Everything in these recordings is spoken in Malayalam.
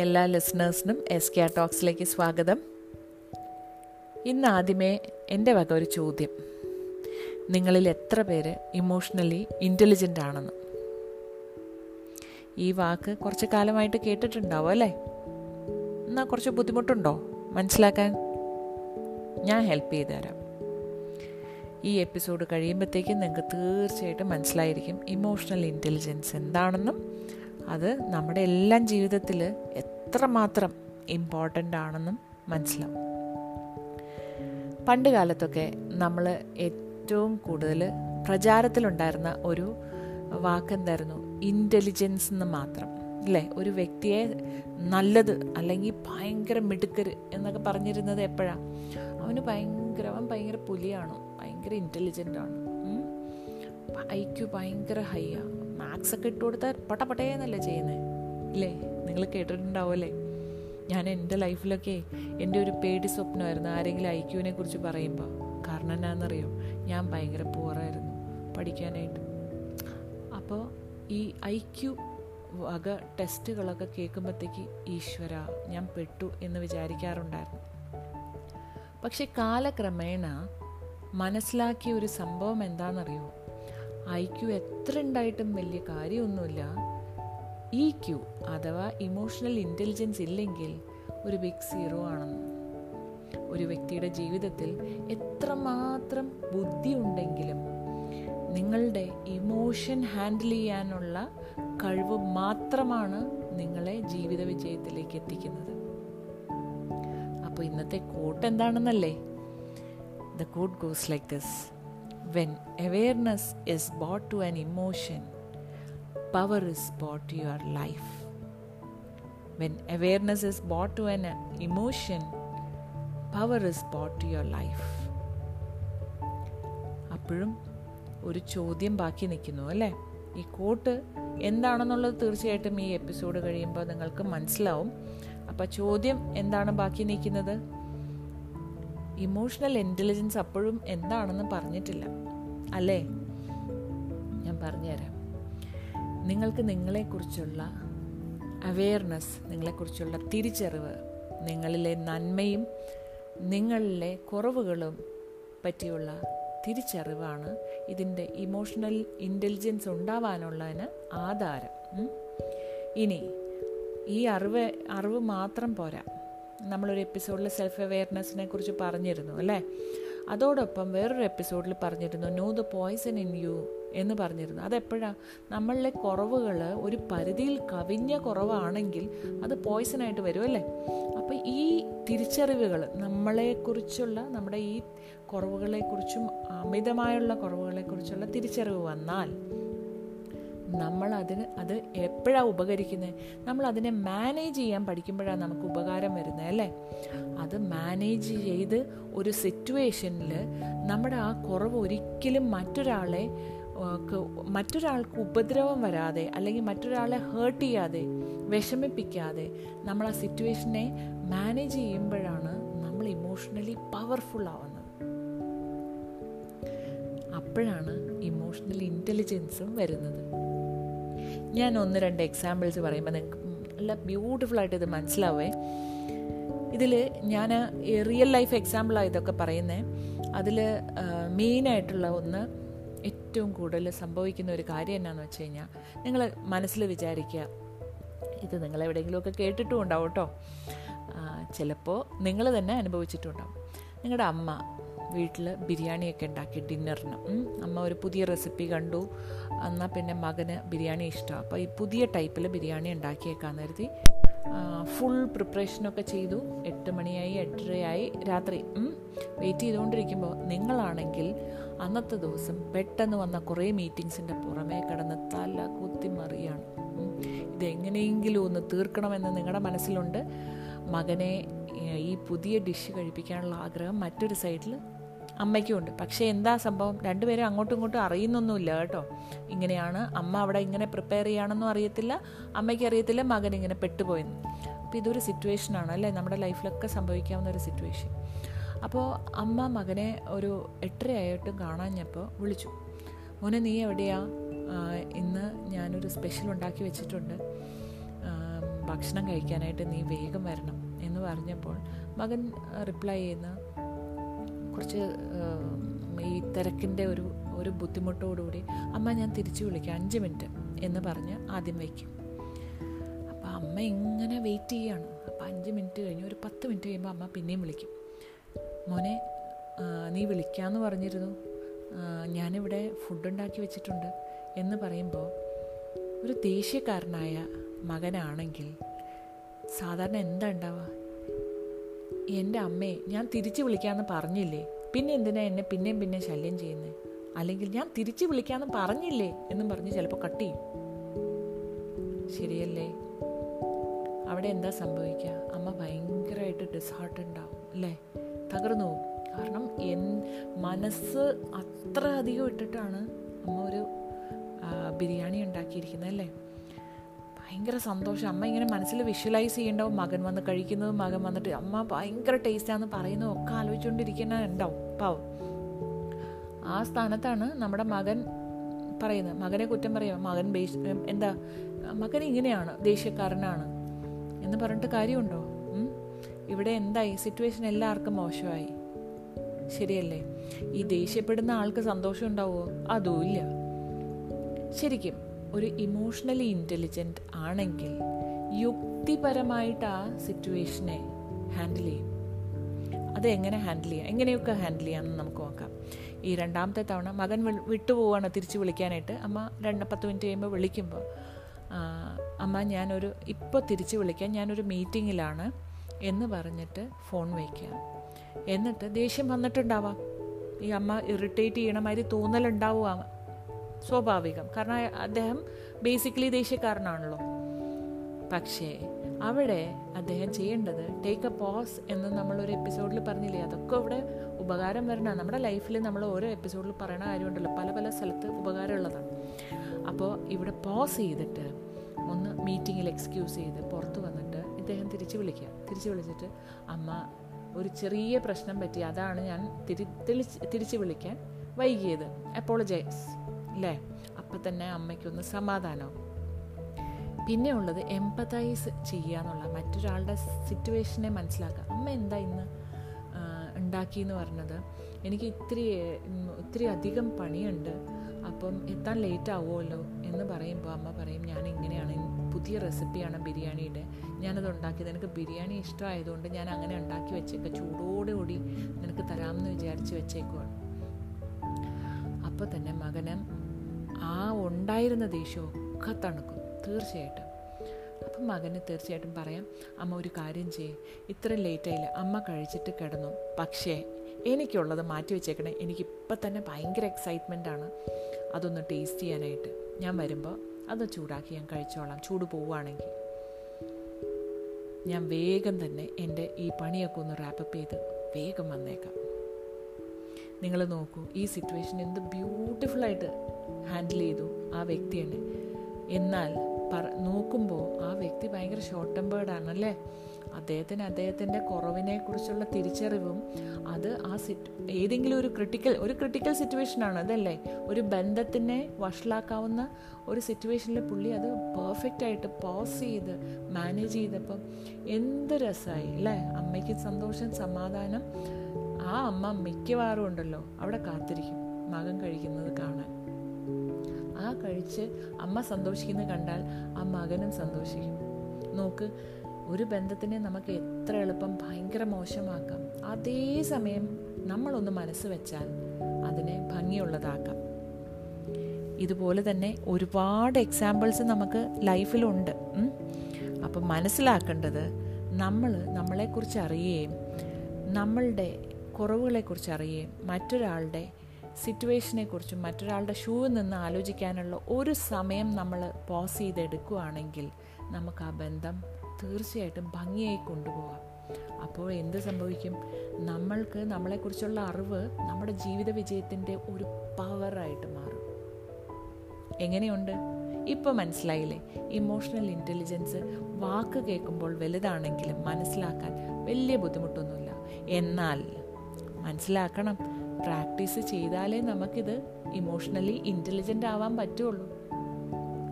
എല്ലാ ലിസണേഴ്സിനും എസ് കെ ടോക്സിലേക്ക് സ്വാഗതം. ഇന്ന് ആദ്യമേ എന്റെ വക ഒരു ചോദ്യം. നിങ്ങളിൽ എത്ര പേര് ഇമോഷണലി ഇന്റലിജന്റ് ആണെന്ന്? ഈ വാക്ക് കുറച്ച് കാലമായിട്ട് കേട്ടിട്ടുണ്ടാവും അല്ലേ? എന്നാൽ കുറച്ച് ബുദ്ധിമുട്ടുണ്ടോ? മനസ്സിലാക്കാൻ ഞാൻ ഹെൽപ്പ് ചെയ്തു തരാം. ഈ എപ്പിസോഡ് കഴിയുമ്പോഴത്തേക്കും നിങ്ങൾക്ക് തീർച്ചയായിട്ടും മനസ്സിലായിരിക്കും ഇമോഷണൽ ഇന്റലിജൻസ് എന്താണെന്നും അത് നമ്മുടെ എല്ലാം ജീവിതത്തിൽ എത്രമാത്രം ഇമ്പോർട്ടന്റ് ആണെന്നും മനസ്സിലാവും. പണ്ട് കാലത്തൊക്കെ നമ്മൾ ഏറ്റവും കൂടുതൽ പ്രചാരത്തിലുണ്ടായിരുന്ന ഒരു വാക്കെന്തായിരുന്നു? ഇന്റലിജൻസ് എന്ന് മാത്രം. അല്ലേ ഒരു വ്യക്തിയെ നല്ലത് അല്ലെങ്കിൽ ഭയങ്കര മിടുക്കർ എന്നൊക്കെ പറഞ്ഞിരുന്നത് എപ്പോഴാണ് അവന് ഭയങ്കര അവൻ ഭയങ്കര പുലിയാണ്. ഭയങ്കര ഇന്റലിജന്റ് ആണ്. ഐ ക്യു ഭയങ്കര ഹൈ ആണ് മാത്സൊക്കെ ഇട്ട് കൊടുത്താൽ പട്ടപട്ടേന്നല്ലേ ചെയ്യുന്നത് ഇല്ലേ നിങ്ങൾ കേട്ടിട്ടുണ്ടാവുമല്ലേ? ഞാൻ എന്റെ ലൈഫിലൊക്കെ എന്റെ ഒരു പേടി സ്വപ്നമായിരുന്നു. ആരെങ്കിലും ഐ ക്യുവിനെ കുറിച്ച് പറയുമ്പോൾ. കാരണം എന്നാണെന്നറിയോ? ഞാൻ ഭയങ്കര പൂറായിരുന്നു പഠിക്കാനായിട്ട്. അപ്പോൾ ഈ ഐ ക്യു വക ടെസ്റ്റുകളൊക്കെ കേൾക്കുമ്പോഴത്തേക്ക് ഈശ്വര ഞാൻ പെട്ടു എന്ന് വിചാരിക്കാറുണ്ടായിരുന്നു. പക്ഷെ കാലക്രമേണ മനസ്സിലാക്കിയ ഒരു സംഭവം എന്താണെന്നറിയോ? ഐ ക്യു എത്ര ഉണ്ടായിട്ടും വലിയ കാര്യമൊന്നുമില്ല. ഇ ക്യു അഥവാ ഇമോഷണൽ ഇന്റലിജൻസ് ഇല്ലെങ്കിൽ ഒരു ബിഗ് സീറോ ആണെന്ന്. ഒരു വ്യക്തിയുടെ ജീവിതത്തിൽ എത്രമാത്രം ബുദ്ധി ഉണ്ടെങ്കിലും നിങ്ങളുടെ ഇമോഷൻ ഹാൻഡിൽ ചെയ്യാനുള്ള കഴിവ് മാത്രമാണ് നിങ്ങളെ ജീവിത വിജയത്തിലേക്ക് എത്തിക്കുന്നത്. അപ്പോൾ ഇന്നത്തെ കോട്ട് എന്താണെന്നല്ലേ? The quote goes like this when awareness is brought to an emotion power is brought to your life. When is brought to an emotion, power is brought to your life. അപ്പോഴും ഒരു ചോദ്യം ബാക്കി നിൽക്കുന്നു അല്ലേ? ഈ കോട്ട് എന്താണെന്നുള്ളത് തീർച്ചയായിട്ടും ഈ എപ്പിസോഡ് കഴിയുമ്പോൾ നിങ്ങൾക്ക് മനസ്സിലാവും. അപ്പം ചോദ്യം എന്താണ് ബാക്കി നിൽക്കുന്നത്? ഇമോഷണൽ ഇന്റലിജൻസ് അപ്പോഴും എന്താണെന്ന് പറഞ്ഞിട്ടില്ല. അല്ലേ? ഞാൻ പറഞ്ഞുതരാം. നിങ്ങൾക്ക് നിങ്ങളെക്കുറിച്ചുള്ള അവെയർനെസ് നിങ്ങളെക്കുറിച്ചുള്ള തിരിച്ചറിവ് നിങ്ങളിലെ നന്മയും നിങ്ങളിലെ കുറവുകളും പറ്റിയുള്ള തിരിച്ചറിവാണ് ഇതിന്റെ ഇമോഷണൽ ഇന്റലിജൻസ് ഉണ്ടാവാനുള്ളതിന് ആധാരം. ഇനി ഈ അറിവ് അറിവ് മാത്രം പോരാ. നമ്മളൊരു എപ്പിസോഡിൽ സെൽഫ് അവെയർനെസ്സിനെ കുറിച്ച് പറഞ്ഞിരുന്നു അല്ലേ? അതോടൊപ്പം വേറൊരു എപ്പിസോഡിൽ പറഞ്ഞിരുന്നു know the poison in you എന്ന് പറഞ്ഞിരുന്നു. അതെപ്പോഴാണ് നമ്മളിലെ കുറവുകൾ ഒരു പരിധിയിൽ കവിഞ്ഞ കുറവാണെങ്കിൽ അത് പോയ്സണായിട്ട് വരും അല്ലേ? അപ്പോൾ ഈ തിരിച്ചറിവുകൾ നമ്മളെക്കുറിച്ചുള്ള നമ്മുടെ ഈ കുറവുകളെക്കുറിച്ചും അമിതമായുള്ള കുറവുകളെക്കുറിച്ചുള്ള തിരിച്ചറിവ് വന്നാൽ നമ്മൾ അതിന് അത് എപ്പോഴാണ് ഉപകരിക്കുന്നത് നമ്മൾ അതിനെ മാനേജ് ചെയ്യാൻ പഠിക്കുമ്പോഴാണ് നമുക്ക് ഉപകാരം വരുന്നത് അല്ലേ? അത് മാനേജ് ചെയ്ത് ഒരു സിറ്റുവേഷനിൽ നമ്മുടെ ആ കുറവ് ഒരിക്കലും മറ്റൊരാളെ മറ്റൊരാൾക്ക് ഉപദ്രവം വരാതെ അല്ലെങ്കിൽ മറ്റൊരാളെ ഹേർട്ട് ചെയ്യാതെ വിഷമിപ്പിക്കാതെ നമ്മൾ ആ സിറ്റുവേഷനെ മാനേജ് ചെയ്യുമ്പോഴാണ് നമ്മൾ ഇമോഷണലി പവർഫുൾ ആവുന്നത്. അപ്പോഴാണ് ഇമോഷണൽ ഇന്റലിജൻസും വരുന്നത്. ഞാൻ ഒന്ന് രണ്ട് എക്സാമ്പിൾസ് പറയുമ്പോൾ നിങ്ങൾക്ക് നല്ല ബ്യൂട്ടിഫുള്ളായിട്ട് ഇത് മനസ്സിലാവേ. ഇതിൽ ഞാൻ റിയൽ ലൈഫ് എക്സാമ്പിളാണ് ഇതൊക്കെ പറയുന്നത് അതിൽ മെയിനായിട്ടുള്ള ഒന്ന് ഏറ്റവും കൂടുതൽ സംഭവിക്കുന്ന ഒരു കാര്യം എന്നാന്ന് വെച്ച് കഴിഞ്ഞാൽ നിങ്ങൾ മനസ്സിൽ വിചാരിക്കുക ഇത് നിങ്ങൾ എവിടെയെങ്കിലുമൊക്കെ കേട്ടിട്ടും ഉണ്ടാവും കേട്ടോ ചിലപ്പോൾ നിങ്ങൾ തന്നെ അനുഭവിച്ചിട്ടുണ്ടാവും. നിങ്ങളുടെ അമ്മ വീട്ടിൽ ബിരിയാണിയൊക്കെ ഉണ്ടാക്കി ഡിന്നറിന്. അമ്മ ഒരു പുതിയ റെസിപ്പി കണ്ടു. എന്നാൽ പിന്നെ മകന് ബിരിയാണി ഇഷ്ടമാണ് അപ്പോൾ ഈ പുതിയ ടൈപ്പിൽ ബിരിയാണി ഉണ്ടാക്കിയേക്കാന്ന് കരുതി ഫുൾ പ്രിപ്പറേഷനൊക്കെ ചെയ്തു. എട്ട് മണിയായി എട്ടരയായി രാത്രി. വെയിറ്റ് ചെയ്തുകൊണ്ടിരിക്കുമ്പോൾ നിങ്ങളാണെങ്കിൽ അന്നത്തെ ദിവസം പെട്ടെന്ന് വന്ന കുറേ മീറ്റിങ്സിന്റെ പുറമേ കിടന്ന് തല കുത്തി മറിയാണ്. ഇതെങ്ങനെയെങ്കിലും ഒന്ന് തീർക്കണമെന്ന് നിങ്ങളുടെ മനസ്സിലുണ്ട്? മകനെ ഈ പുതിയ ഡിഷ് കഴിപ്പിക്കാനുള്ള ആഗ്രഹം മറ്റൊരു സൈഡിൽ അമ്മയ്ക്കും ഉണ്ട്. പക്ഷേ എന്താ സംഭവം? രണ്ടുപേരും അങ്ങോട്ടും ഇങ്ങോട്ടും അറിയുന്നൊന്നുമില്ല കേട്ടോ. ഇങ്ങനെയാണ് അമ്മ അവിടെ ഇങ്ങനെ പ്രിപ്പയർ ചെയ്യുകയാണെന്നും അറിയത്തില്ല അമ്മയ്ക്ക് അറിയത്തില്ല മകൻ ഇങ്ങനെ പെട്ടുപോയെന്ന്. അപ്പോൾ ഇതൊരു സിറ്റുവേഷനാണ് അല്ലേ? നമ്മുടെ ലൈഫിലൊക്കെ സംഭവിക്കാവുന്ന ഒരു സിറ്റുവേഷൻ അപ്പോൾ അമ്മ മകനെ ഒരു എട്ടരയായിട്ടും കാണാഞ്ഞപ്പോൾ വിളിച്ചു. മോനെ നീ എവിടെയാ? ഇന്ന് ഞാനൊരു സ്പെഷ്യൽ ഉണ്ടാക്കി വെച്ചിട്ടുണ്ട്. ഭക്ഷണം കഴിക്കാനായിട്ട് നീ വേഗം വരണം. എന്ന് പറഞ്ഞപ്പോൾ മകൻ റിപ്ലൈ ചെയ്യുന്ന. കുറച്ച് ഈ തിരക്കിന്റെ ഒരു ഒരു ബുദ്ധിമുട്ടോടുകൂടി അമ്മ ഞാൻ തിരിച്ചു വിളിക്കാം. അഞ്ച് മിനിറ്റ്. എന്ന് പറഞ്ഞ് ആദ്യം വയ്ക്കും. അപ്പോൾ അമ്മ ഇങ്ങനെ വെയിറ്റ് ചെയ്യാണ്. അപ്പോൾ അഞ്ച് മിനിറ്റ് കഴിഞ്ഞ് ഒരു പത്ത് മിനിറ്റ് കഴിയുമ്പോൾ അമ്മ പിന്നെയും വിളിക്കും. മോനെ നീ വിളിക്കാമെന്ന് പറഞ്ഞിരുന്നു. ഞാനിവിടെ ഫുഡ് ഉണ്ടാക്കി വെച്ചിട്ടുണ്ട് എന്ന് പറയുമ്പോൾ ഒരു ദേഷ്യക്കാരനായ മകനാണെങ്കിൽ സാധാരണ എന്താ ഉണ്ടാവുക എന്റെ അമ്മയെ ഞാൻ തിരിച്ച് വിളിക്കാമെന്ന് പറഞ്ഞില്ലേ? പിന്നെ എന്തിനാ എന്നെ പിന്നെയും പിന്നെയും ശല്യം ചെയ്യുന്നത് അല്ലെങ്കിൽ ഞാൻ തിരിച്ച് വിളിക്കാമെന്ന് പറഞ്ഞില്ലേ എന്നും പറഞ്ഞ് ചിലപ്പോൾ കട്ട് ചെയ്യും. ശരിയല്ലേ? അവിടെ എന്താ സംഭവിക്കുക അമ്മ ഭയങ്കരമായിട്ട് ഡിസ്ഹാർട്ട് ഉണ്ടാവും അല്ലേ? തകർന്നു പോകും. കാരണം എൻ മനസ്സ് അത്ര അധികം ഇട്ടിട്ടാണ് അമ്മ ഒരു ബിരിയാണി ഉണ്ടാക്കിയിരിക്കുന്നത് അല്ലേ? ഭയങ്കര സന്തോഷം. അമ്മ ഇങ്ങനെ മനസ്സിൽ വിഷ്വലൈസ് ചെയ്യണ്ടാവും. മകൻ വന്ന് കഴിക്കുന്നതും മകൻ വന്നിട്ട് അമ്മ ഭയങ്കര ടേസ്റ്റാന്ന് പറയുന്നതും ഒക്കെ ആലോചിച്ചുകൊണ്ടിരിക്കുന്ന ഉണ്ടാവും. പാവം. ആ സ്ഥാനത്താണ് നമ്മുടെ മകൻ പറയുന്നത്. മകനെ കുറ്റം പറയുക. മകൻ എന്താ മകൻ ഇങ്ങനെയാണ് ദേഷ്യക്കാരനാണ് എന്ന് പറഞ്ഞിട്ട് കാര്യമുണ്ടോ? ഇവിടെ എന്തായി? സിറ്റുവേഷൻ എല്ലാവർക്കും മോശമായി. ശരിയല്ലേ? ഈ ദേഷ്യപ്പെടുന്ന ആൾക്ക് സന്തോഷം ഉണ്ടാവുമോ? അതും ഇല്ല. ശരിക്കും ഒരു ഇമോഷണലി ഇന്റലിജന്റ് ആണെങ്കിൽ യുക്തിപരമായിട്ട് ആ സിറ്റുവേഷനെ ഹാൻഡിൽ ചെയ്യും. അത് എങ്ങനെ ഹാൻഡിൽ ചെയ്യാം? എങ്ങനെയൊക്കെ ഹാൻഡിൽ ചെയ്യാമെന്ന് നമുക്ക് നോക്കാം. ഈ രണ്ടാമത്തെ തവണ മകൻ വിട്ടുപോവാണ് തിരിച്ച് വിളിക്കാനായിട്ട്. അമ്മ രണ്ട് പത്ത് മിനിറ്റ് കഴിയുമ്പോൾ വിളിക്കുമ്പോൾ അമ്മ ഞാനൊരു ഇപ്പോൾ തിരിച്ച് വിളിക്കാൻ ഞാനൊരു മീറ്റിങ്ങിലാണ് എന്ന് പറഞ്ഞിട്ട് ഫോൺ വയ്ക്കുക എന്നിട്ട് ദേഷ്യം വന്നിട്ടുണ്ടാവാം. ഈ അമ്മ ഇറിറ്റേറ്റ് ചെയ്യണ മാതിരി തോന്നലുണ്ടാവുക സ്വാഭാവികം. കാരണം അദ്ദേഹം ബേസിക്കലി ദേഷ്യക്കാരനാണല്ലോ. പക്ഷേ അവിടെ അദ്ദേഹം ചെയ്യേണ്ടത് ടേക്ക് എ പോസ് എന്ന് നമ്മളൊരു എപ്പിസോഡിൽ പറഞ്ഞില്ലേ? അതൊക്കെ ഇവിടെ ഉപകാരം വരണ. നമ്മുടെ ലൈഫിൽ നമ്മൾ ഓരോ എപ്പിസോഡിൽ പറയണ കാര്യമുണ്ടല്ലോ. പല പല സ്ഥലത്ത് ഉപകാരമുള്ളതാണ്. അപ്പോൾ ഇവിടെ പോസ് ചെയ്തിട്ട് ഒന്ന് മീറ്റിങ്ങിൽ എക്സ്ക്യൂസ് ചെയ്ത് പുറത്ത് വന്നിട്ട് ഇദ്ദേഹം തിരിച്ചു വിളിക്കുക. തിരിച്ചു വിളിച്ചിട്ട് അമ്മ ഒരു ചെറിയ പ്രശ്നം പറ്റി. അതാണ് ഞാൻ തിരി തിരിച്ചു വിളിക്കാൻ വൈകിയത്. അപ്പോളജൈസ് അല്ലേ അപ്പം തന്നെ അമ്മയ്ക്കൊന്ന് സമാധാനവും പിന്നെ ഉള്ളത് എംപതൈസ് ചെയ്യുക എന്നുള്ള മറ്റൊരാളുടെ സിറ്റുവേഷനെ മനസ്സിലാക്കുക. അമ്മ എന്താ ഇന്ന് ഉണ്ടാക്കി എന്ന് പറഞ്ഞത്? എനിക്ക് ഇത്തിരി ഇത്തിരി അധികം പണിയുണ്ട്. അപ്പം എത്താൻ ലേറ്റ് ആവുമല്ലോ? എന്ന് പറയുമ്പോൾ അമ്മ പറയും ഞാൻ ഇങ്ങനെയാണ് പുതിയ റെസിപ്പിയാണ് ബിരിയാണിയുടെ. ഞാനത് ഉണ്ടാക്കിയത്. എനിക്ക് ബിരിയാണി ഇഷ്ടമായതുകൊണ്ട് ഞാൻ അങ്ങനെ ഉണ്ടാക്കി വെച്ചേക്കാം. ചൂടോടുകൂടി നിനക്ക് തരാമെന്ന് വിചാരിച്ച് വെച്ചേക്കുവാണ്. അപ്പോൾ തന്നെ മകന് ആ ഉണ്ടായിരുന്ന ദേഷ്യമൊക്കെ തണുക്കും. തീർച്ചയായിട്ടും. അപ്പം മകന് തീർച്ചയായിട്ടും പറയാം അമ്മ ഒരു കാര്യം ചെയ്യേ. ഇത്ര ലേറ്റായില്ല? അമ്മ കഴിച്ചിട്ട് കിടന്നു. പക്ഷേ എനിക്കുള്ളത് മാറ്റി വെച്ചേക്കണേ. എനിക്കിപ്പോൾ തന്നെ ഭയങ്കര എക്സൈറ്റ്മെന്റ് ആണ്. അതൊന്ന് ടേസ്റ്റ് ചെയ്യാനായിട്ട്. ഞാൻ വരുമ്പോൾ അത് ചൂടാക്കി ഞാൻ കഴിച്ചോളാം. ചൂട് പോവുകയാണെങ്കിൽ. ഞാൻ വേഗം തന്നെ എന്റെ ഈ പണിയൊക്കെ ഒന്ന് റാപ്പപ്പ് ചെയ്ത് വേഗം വന്നേക്കാം. നിങ്ങൾ നോക്കൂ ഈ സിറ്റുവേഷൻ എന്ത് ബ്യൂട്ടിഫുള്ളായിട്ട് ഹാൻഡിൽ ചെയ്തു ആ വ്യക്തി തന്നെ എന്നാൽ പറ നോക്കുമ്പോൾ ആ വ്യക്തി ഭയങ്കര ഷോർട്ട് ടെമ്പേർഡാണ് അല്ലേ അദ്ദേഹത്തിന് അദ്ദേഹത്തിന്റെ കുറവിനെക്കുറിച്ചുള്ള തിരിച്ചറിവും അത് ആ സിറ്റ് ഏതെങ്കിലും ഒരു ക്രിട്ടിക്കൽ ഒരു ക്രിട്ടിക്കൽ സിറ്റുവേഷനാണ് അതല്ലേ? ഒരു ബന്ധത്തിനെ വഷളാക്കാവുന്ന ഒരു സിറ്റുവേഷനിൽ പുള്ളി അത് പെർഫെക്റ്റ് ആയിട്ട് പോസ് ചെയ്ത് മാനേജ് ചെയ്തപ്പം എന്ത് രസമായി അല്ലേ? അമ്മയ്ക്ക് സന്തോഷം സമാധാനം. ആ അമ്മ മിക്കവാറും ഉണ്ടല്ലോ അവിടെ കാത്തിരിക്കും മകൻ കഴിക്കുന്നത് കാണാൻ. ആ കഴിച്ച് അമ്മ സന്തോഷിക്കുന്നത് കണ്ടാൽ ആ മകനും സന്തോഷിക്കും. നോക്ക് ഒരു ബന്ധത്തിനെ നമുക്ക് എത്ര എളുപ്പം ഭയങ്കര മോശമാക്കാം. അതേസമയം നമ്മളൊന്ന് മനസ്സ് വെച്ചാൽ അതിനെ ഭംഗിയുള്ളതാക്കാം. ഇതുപോലെ തന്നെ ഒരുപാട് എക്സാമ്പിൾസ് നമുക്ക് ലൈഫിലുണ്ട് അപ്പം മനസ്സിലാക്കേണ്ടത് നമ്മൾ നമ്മളെക്കുറിച്ച് അറിയുകയും നമ്മളുടെ കുറവുകളെക്കുറിച്ച് അറിയുകയും മറ്റൊരാളുടെ സിറ്റുവേഷനെക്കുറിച്ചും മറ്റൊരാളുടെ ഷൂവിൽ നിന്ന് ആലോചിക്കാനുള്ള ഒരു സമയം നമ്മൾ പോസ് ചെയ്തെടുക്കുകയാണെങ്കിൽ നമുക്ക് ആ ബന്ധം തീർച്ചയായിട്ടും ഭംഗിയായി കൊണ്ടുപോകാം. അപ്പോൾ എന്ത് സംഭവിക്കും? നമ്മൾക്ക് നമ്മളെക്കുറിച്ചുള്ള അറിവ് നമ്മുടെ ജീവിത വിജയത്തിന്റെ ഒരു പവറായിട്ട് മാറും. എങ്ങനെയുണ്ട്? ഇപ്പോൾ മനസ്സിലായില്ലേ? ഇമോഷണൽ ഇന്റലിജൻസ് വാക്ക് കേൾക്കുമ്പോൾ വലുതാണെങ്കിലും മനസ്സിലാക്കാൻ വലിയ ബുദ്ധിമുട്ടൊന്നുമില്ല. എന്നാൽ മനസ്സിലാക്കണം. പ്രാക്ടീസ് ചെയ്താലേ നമുക്കിത് ഇമോഷണലി ഇന്റലിജന്റ് ആവാൻ പറ്റുള്ളൂ.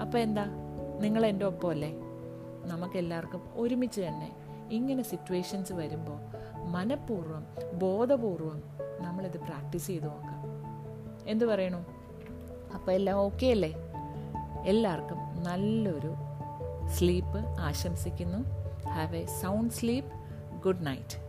അപ്പോൾ എന്താ? നിങ്ങൾ എന്റെ ഒപ്പമല്ലേ? നമുക്കെല്ലാവർക്കും ഒരുമിച്ച് തന്നെ ഇങ്ങനെ സിറ്റുവേഷൻസ് വരുമ്പോൾ മനഃപൂർവം ബോധപൂർവം നമ്മളിത് പ്രാക്ടീസ് ചെയ്ത് നോക്കാം. എന്തു പറയണു? അപ്പോൾ എല്ലാം ഓക്കെ അല്ലേ? എല്ലാവർക്കും നല്ലൊരു സ്ലീപ്പ് ആശംസിക്കുന്നു. Have a sound sleep good night